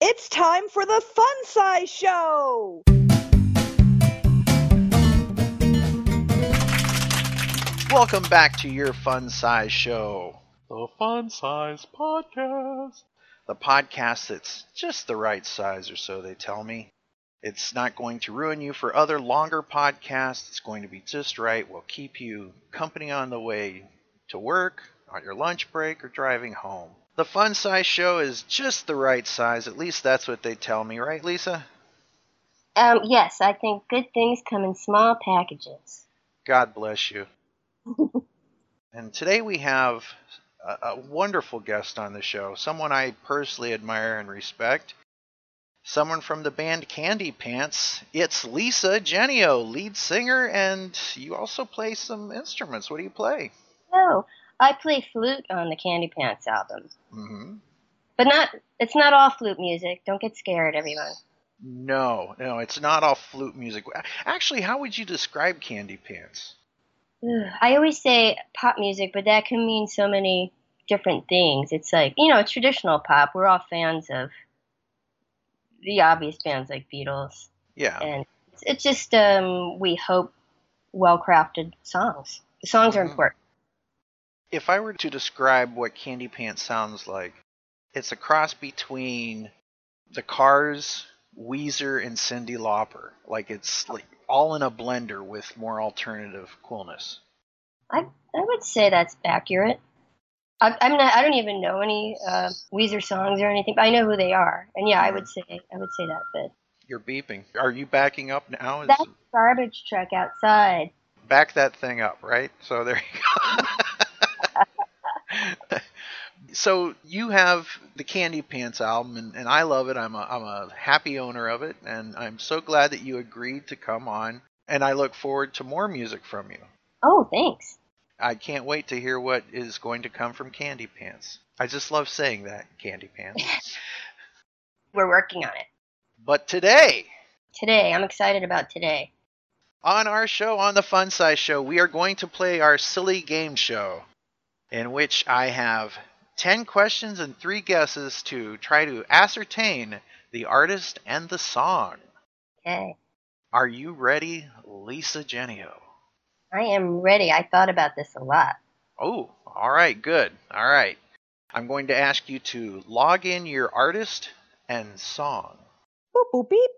It's time for the Fun Size Show! Welcome back to your Fun Size Show. The Fun Size Podcast. The podcast that's just the right size or so, they tell me. It's not going to ruin you for other longer podcasts. It's going to be just right. We'll keep you company on the way to work, on your lunch break, or driving home. The Fun Size Show is just the right size. At least that's what they tell me, right, Lisa? Um, yes, I think good things come in small packages. God bless you. and today we have a, a, wonderful guest on the show, someone I personally admire and respect. Someone from the band Candy Pants. It's Lisa Genio, lead singer, and you also play some instruments. What do you play? Oh, I play flute on the Candy Pants album. Mm-hmm. But not it's not all flute music. Don't get scared, everyone. No, no, it's not all flute music. Actually, how would you describe Candy Pants? I always say pop music, but that can mean so many different things. It's like, you know, traditional pop. We're all fans of the obvious bands like Beatles. Yeah. And it's, it's just, um, we hope, well crafted songs. The songs mm-hmm. are important. If I were to describe what Candy Pants sounds like, it's a cross between the Cars, Weezer, and Cyndi Lauper. Like it's like all in a blender with more alternative coolness. I I would say that's accurate. I, I'm not. I don't even know any uh, Weezer songs or anything, but I know who they are. And yeah, I would say I would say that fit. You're beeping. Are you backing up now? Is... That's garbage truck outside. Back that thing up, right? So there you go. so you have the Candy Pants album, and, and I love it. I'm a, I'm a happy owner of it, and I'm so glad that you agreed to come on. And I look forward to more music from you. Oh, thanks. I can't wait to hear what is going to come from Candy Pants. I just love saying that, Candy Pants. We're working on it. But today, today, I'm excited about today. On our show, on the Fun Size Show, we are going to play our silly game show, in which I have 10 questions and 3 guesses to try to ascertain the artist and the song. Okay. Are you ready, Lisa Genio? I am ready. I thought about this a lot. Oh, all right, good. All right. I'm going to ask you to log in your artist and song. Boop, boop, beep.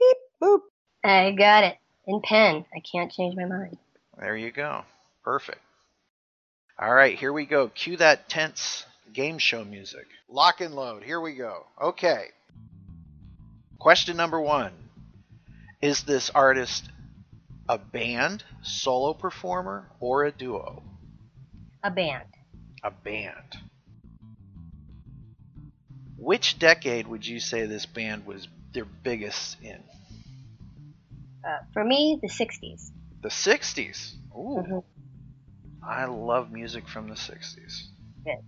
Beep, boop. I got it. In pen. I can't change my mind. There you go. Perfect. All right, here we go. Cue that tense game show music. Lock and load. Here we go. Okay. Question number one Is this artist a band, solo performer, or a duo? A band. A band. Which decade would you say this band was their biggest in? Uh, for me, the 60s. The 60s? Ooh. Mm-hmm. I love music from the 60s. Good.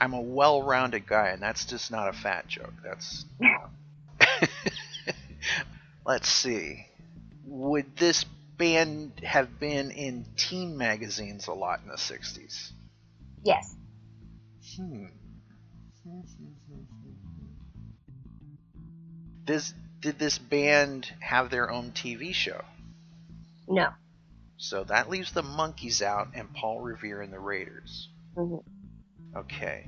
I'm a well rounded guy, and that's just not a fat joke. That's. Let's see would this band have been in teen magazines a lot in the 60s? Yes. Hmm. This, did this band have their own TV show? No. So that leaves the Monkees out and Paul Revere and the Raiders. Mm-hmm. Okay.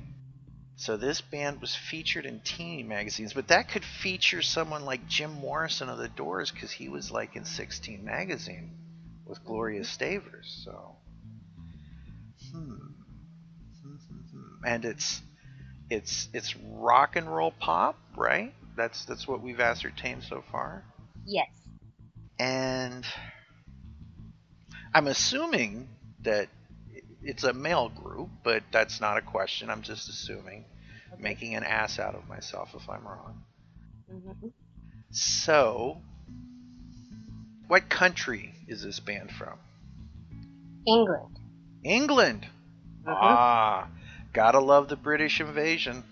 So this band was featured in teeny magazines, but that could feature someone like Jim Morrison of the Doors because he was like in 16 magazine with Gloria Stavers. So, hmm. and it's it's it's rock and roll pop, right? That's that's what we've ascertained so far. Yes. And I'm assuming that it's a male group, but that's not a question. I'm just assuming, okay. making an ass out of myself if I'm wrong. Mm-hmm. So, what country is this band from? England. England. Mm-hmm. Ah, gotta love the British invasion.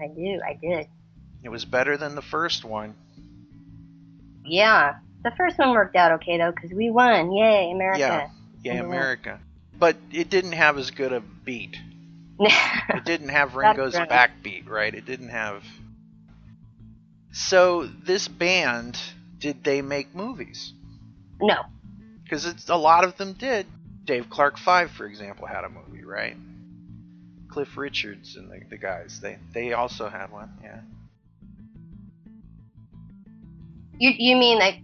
I do. I did. It was better than the first one. Yeah, the first one worked out okay though, because we won. Yay, America! Yeah, yay, America but it didn't have as good a beat. it didn't have Ringo's backbeat, right? It didn't have. So this band, did they make movies? No. Because it's a lot of them did. Dave Clark Five, for example, had a movie, right? Cliff Richards and the, the guys, they they also had one, yeah. You you mean like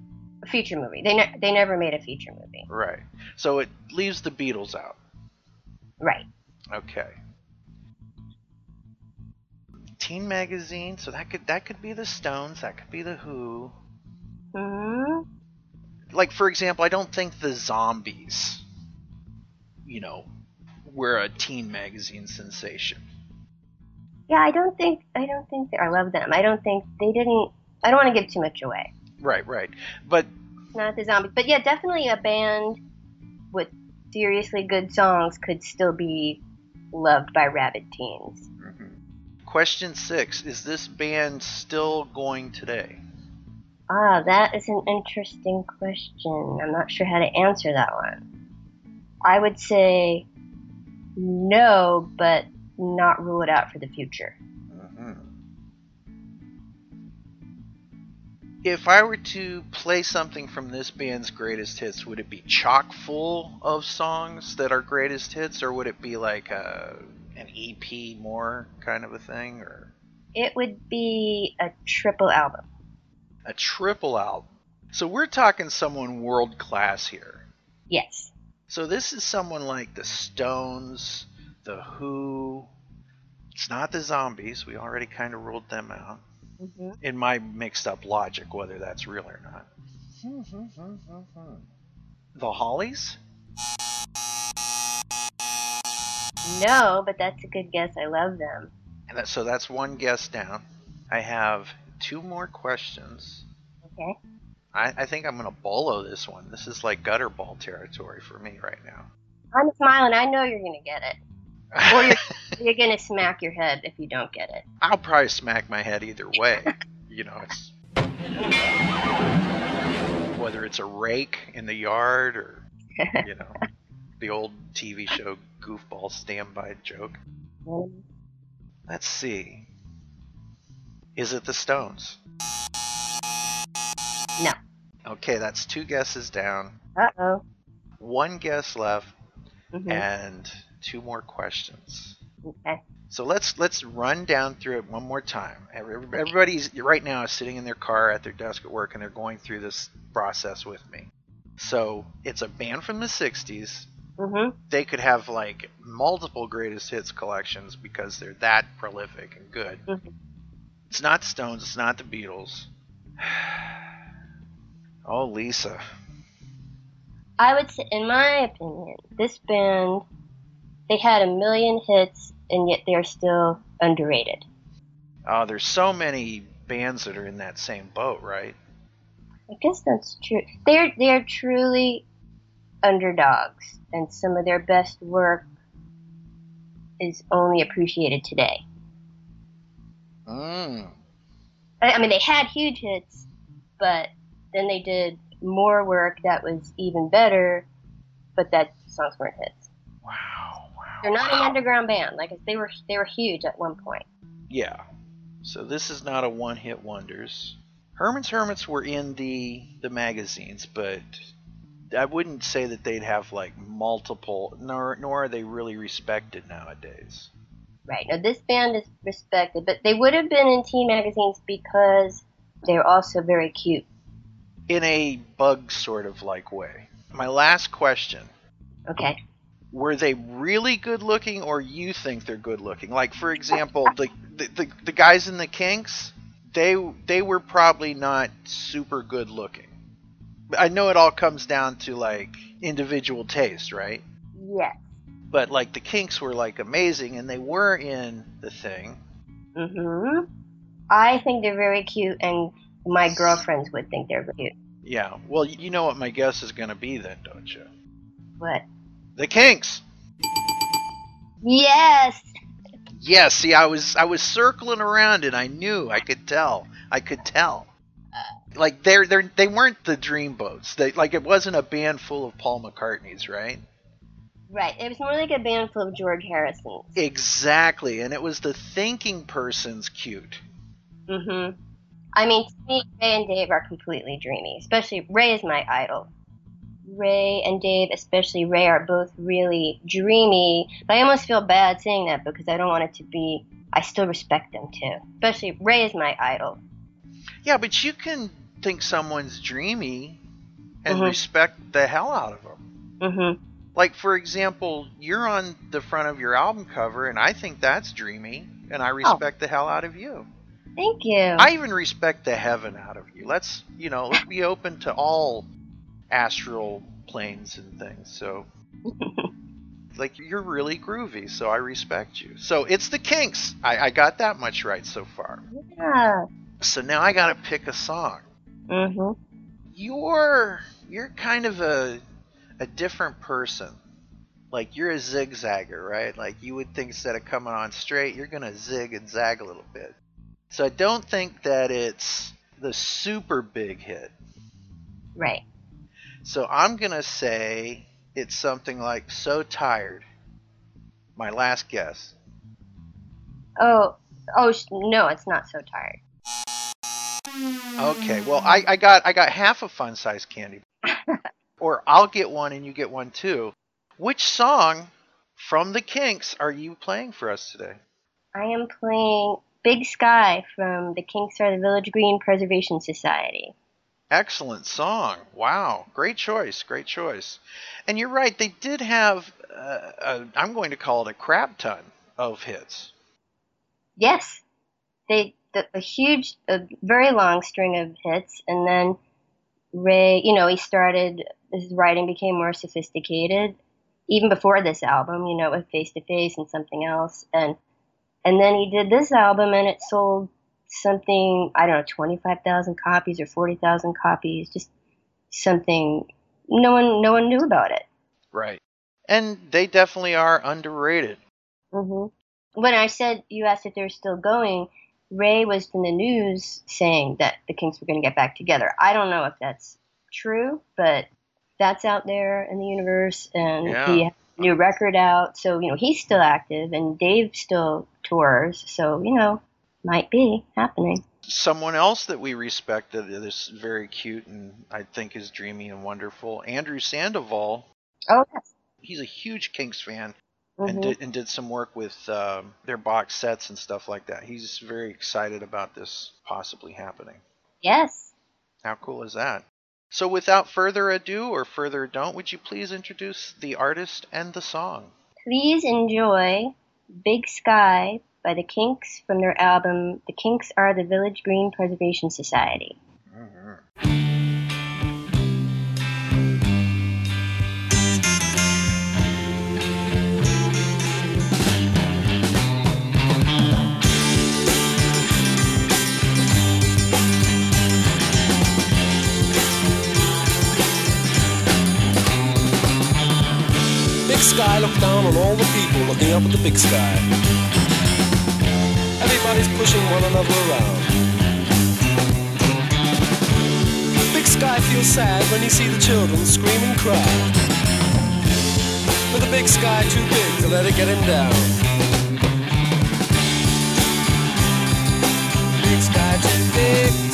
a feature movie? They ne- they never made a feature movie. Right. So it leaves the Beatles out. Right. Okay. Teen magazine, so that could that could be the Stones, that could be the Who. hmm Like for example, I don't think the Zombies, you know, were a teen magazine sensation. Yeah, I don't think I don't think they, I love them. I don't think they didn't. I don't want to give too much away. Right, right. But Not the zombies, but yeah, definitely a band with seriously good songs could still be loved by rabid teens. question six: Is this band still going today? Ah, that is an interesting question. I'm not sure how to answer that one. I would say no, but not rule it out for the future. If I were to play something from this band's greatest hits, would it be chock full of songs that are greatest hits, or would it be like a, an EP more kind of a thing, or It would be a triple album. a triple album? So we're talking someone world class here. Yes. So this is someone like the Stones, the Who. It's not the Zombies. We already kind of ruled them out. Hmm in my mixed up logic whether that's real or not. the Hollies? No, but that's a good guess. I love them. And that, so that's one guess down. I have two more questions. Okay. I, I think I'm going to bolo this one. This is like gutter ball territory for me right now. I'm smiling. I know you're gonna get it. You're, gonna smack your head if you don't get it. I'll probably smack my head either way. you know, it's whether it's a rake in the yard or you know the old TV show goofball standby joke. Let's see. Is it the Stones? No. Okay, that's two guesses down. Uh oh. One guess left hmm and two more questions. Okay. So let's let's run down through it one more time. Everybody's right now is sitting in their car at their desk at work and they're going through this process with me. So it's a band from the '60s. hmm They could have like multiple greatest hits collections because they're that prolific and good. Mhm. It's not the Stones. It's not the Beatles. oh, Lisa. I would say, in my opinion, this band they had a million hits and yet they're still underrated. Oh, there's so many bands that are in that same boat, right? I guess that's true. They're they're truly underdogs, and some of their best work is only appreciated today. Mm. I, I mean, they had huge hits, but then they did more work that was even better, but that songs weren't hits. They're not an underground band. Like they were, they were huge at one point. Yeah. So this is not a one-hit wonders. Herman's Hermits were in the the magazines, but I wouldn't say that they'd have like multiple. Nor nor are they really respected nowadays. Right. Now this band is respected, but they would have been in teen magazines because they're also very cute. In a bug sort of like way. My last question: Okay. Were they really good looking, or you think they're good looking? Like for example, the the, the, the guys in the Kinks, they they were probably not super good looking. I know it all comes down to like individual taste, right? Yes. But like the Kinks were like amazing, and they were in the thing. mm-hmm I think they're very cute, and my girlfriends would think they're cute. Yeah. Well, you know what my guess is going to be then, don't you? But The Kinks. yes, Yes. See, I was I was circling around, and I knew I could tell. I could tell. Like they're they are they weren't the Dreamboats. They like it wasn't a band full of Paul McCartneys, right? right. It was more like a band full of George Harrisons. Exactly, and it was the thinking person's cute. Mm-hmm. I mean, to me, Ray and Dave are completely dreamy. Especially Ray is my idol. Ray and Dave, especially Ray, are both really dreamy. But I almost feel bad saying that because I don't want it to be. I still respect them too. Especially Ray is my idol. Yeah, but you can think someone's dreamy and Mhm. respect the hell out of them. Mhm. Like for example, you're on the front of your album cover, and I think that's dreamy, and I respect the hell out of you. Thank you. I even respect the heaven out of you. Let's you know, let's be open to all astral planes and things. So like you're really groovy, so I respect you. So it's the Kinks. I, I got that much right so far. yeah. So now I gotta pick a song. Mm-hmm. You're you're kind of a a different person. Like you're a zigzagger, right? Like you would think instead of coming on straight, you're gonna zig and zag a little bit. So I don't think that it's the super big hit. Right. So I'm gonna say it's something like "So Tired." My last guess. Oh. Oh no, it's not so tired. Okay, well I, I got I got half a fun size candy. or I'll get one and you get one too. Which song from the Kinks are you playing for us today? I am playing Big Sky from the Kinks are the Village Green Preservation Society. Excellent song. Wow, great choice, great choice. And you're right, they did have uh, I'm going to call it a crap ton of hits. Yes, they the, a huge, a very long string of hits, and then Ray, you know, he started his writing became more sophisticated, even before this album, you know, with Face to Face and something else, and and then he did this album, and it sold something I don't know, twenty five thousand copies or forty thousand copies, just something no one no one knew about it. Right. And they definitely are underrated. hmm When I said you asked if they're still going, Ray was in the news saying that the Kinks were going to get back together. I don't know if that's true, but that's out there in the universe, and Yeah. he has a new record out, so you know he's still active, and Dave still tours, so you know might be happening. Someone else that we respect that is very cute and I think is dreamy and wonderful, Andrew Sandoval. Oh yes. He's a huge Kinks fan Mhm. and did and did some work with um, their box sets and stuff like that. He's very excited about this possibly happening. Yes. How cool is that? So, without further ado or further ado, would you please introduce the artist and the song? Please enjoy Big Sky by the Kinks from their album The Kinks Are the Village Green Preservation Society. Big sky look down on all the people looking up at the big sky. Everybody's pushing one another around. The Big sky feels sad when you see the children scream and cry. But the big sky too big to let it get him down. Big sky too big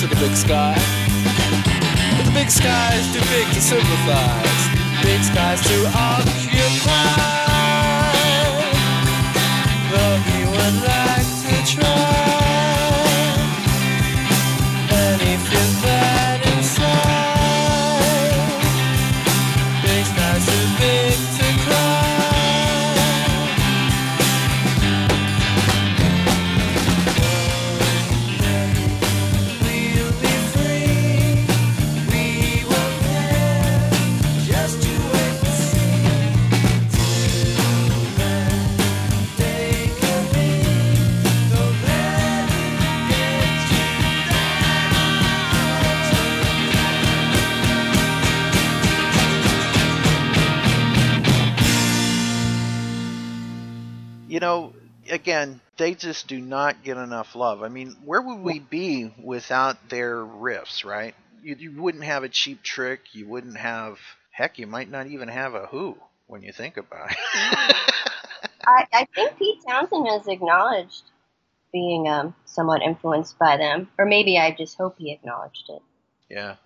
to the big sky. But the big sky is too big to sympathize. big skies to occupy. Again, they just do not get enough love. I mean, where would we be without their riffs, right? You, you wouldn't have a cheap trick. You wouldn't have, heck, you might not even have a Who when you think about it. I, I think Pete Townshend has acknowledged being um, somewhat influenced by them, or maybe I just hope he acknowledged it. yeah.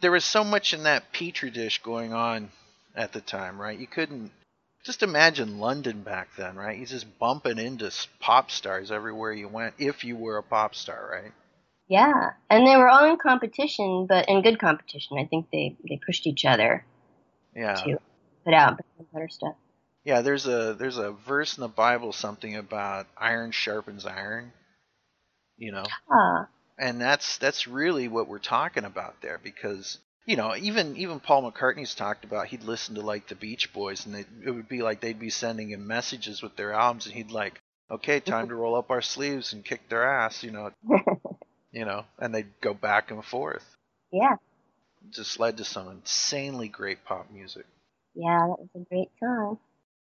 There was so much in that Petri dish going on at the time, right? You couldn't just imagine London back then, right? You're just bumping into pop stars everywhere you went if you were a pop star, right? Yeah, and they were all in competition, but in good competition. I think they, they pushed each other Yeah. to put out better stuff. Yeah, there's a there's a verse in the Bible something about iron sharpens iron, you know. Ah, And that's that's really what we're talking about there because you know, even even Paul McCartney's talked about he'd listen to like the Beach Boys and it, it would be like they'd be sending him messages with their albums and he'd like, "Okay, time to roll up our sleeves and kick their ass," you know, you know, and they'd go back and forth. yeah, It just led to some insanely great pop music. yeah, that was a great time.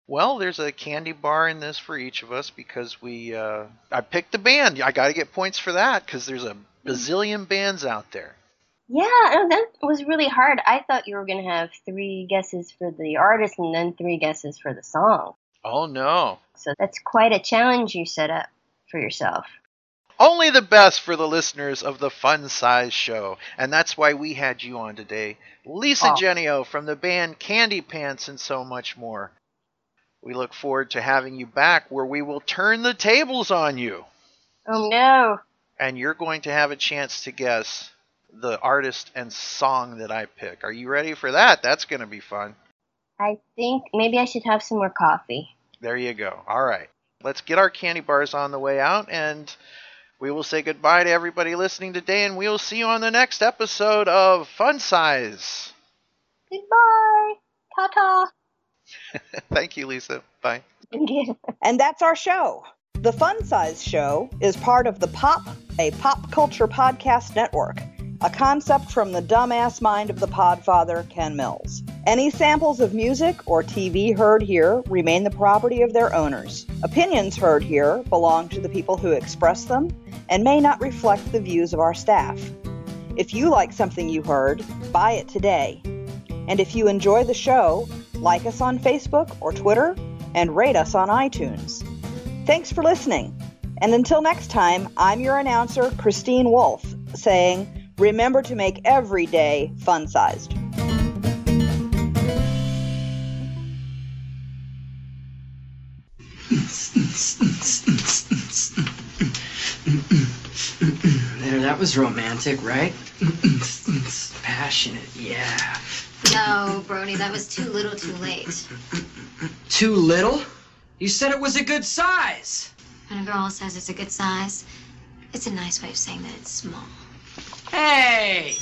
Well, there's a candy bar in this for each of us because we. Uh, I picked the band. I got to get points for that because there's a bazillion bands out there. Yeah, oh, that was really hard. I thought you were going to have three guesses for the artist and then three guesses for the song. Oh no! So that's quite a challenge you set up for yourself. Only the best for the listeners of the Fun Size Show, and that's why we had you on today, Lisa Oh. Genio from the band Candy Pants, and so much more. We look forward to having you back, where we will turn the tables on you. Oh no. and you're going to have a chance to guess the artist and song that I pick. Are you ready for that? That's going to be fun. I think maybe I should have some more coffee. There you go. All right. Let's get our candy bars on the way out and we will say goodbye to everybody listening today and we will see you on the next episode of Fun Size. Goodbye. Ta ta. Thank you, Lisa. Bye. And that's our show. The Fun Size Show is part of the Pop, a pop culture podcast network, a concept from the dumbass mind of the podfather, Ken Mills. Any samples of music or TV heard here remain the property of their owners. Opinions heard here belong to the people who express them and may not reflect the views of our staff. If you like something you heard, buy it today. And if you enjoy the show, like us on Facebook or Twitter and rate us on iTunes. Thanks for listening. And until next time, I'm your announcer, Christine Wolf, saying, remember to make every day fun sized. There, that was romantic, right? Passionate, yeah. No, Brody, that was too little too late. Too little? You said it was a good size. When a girl says it's a good size, it's a nice way of saying that it's small. Hey!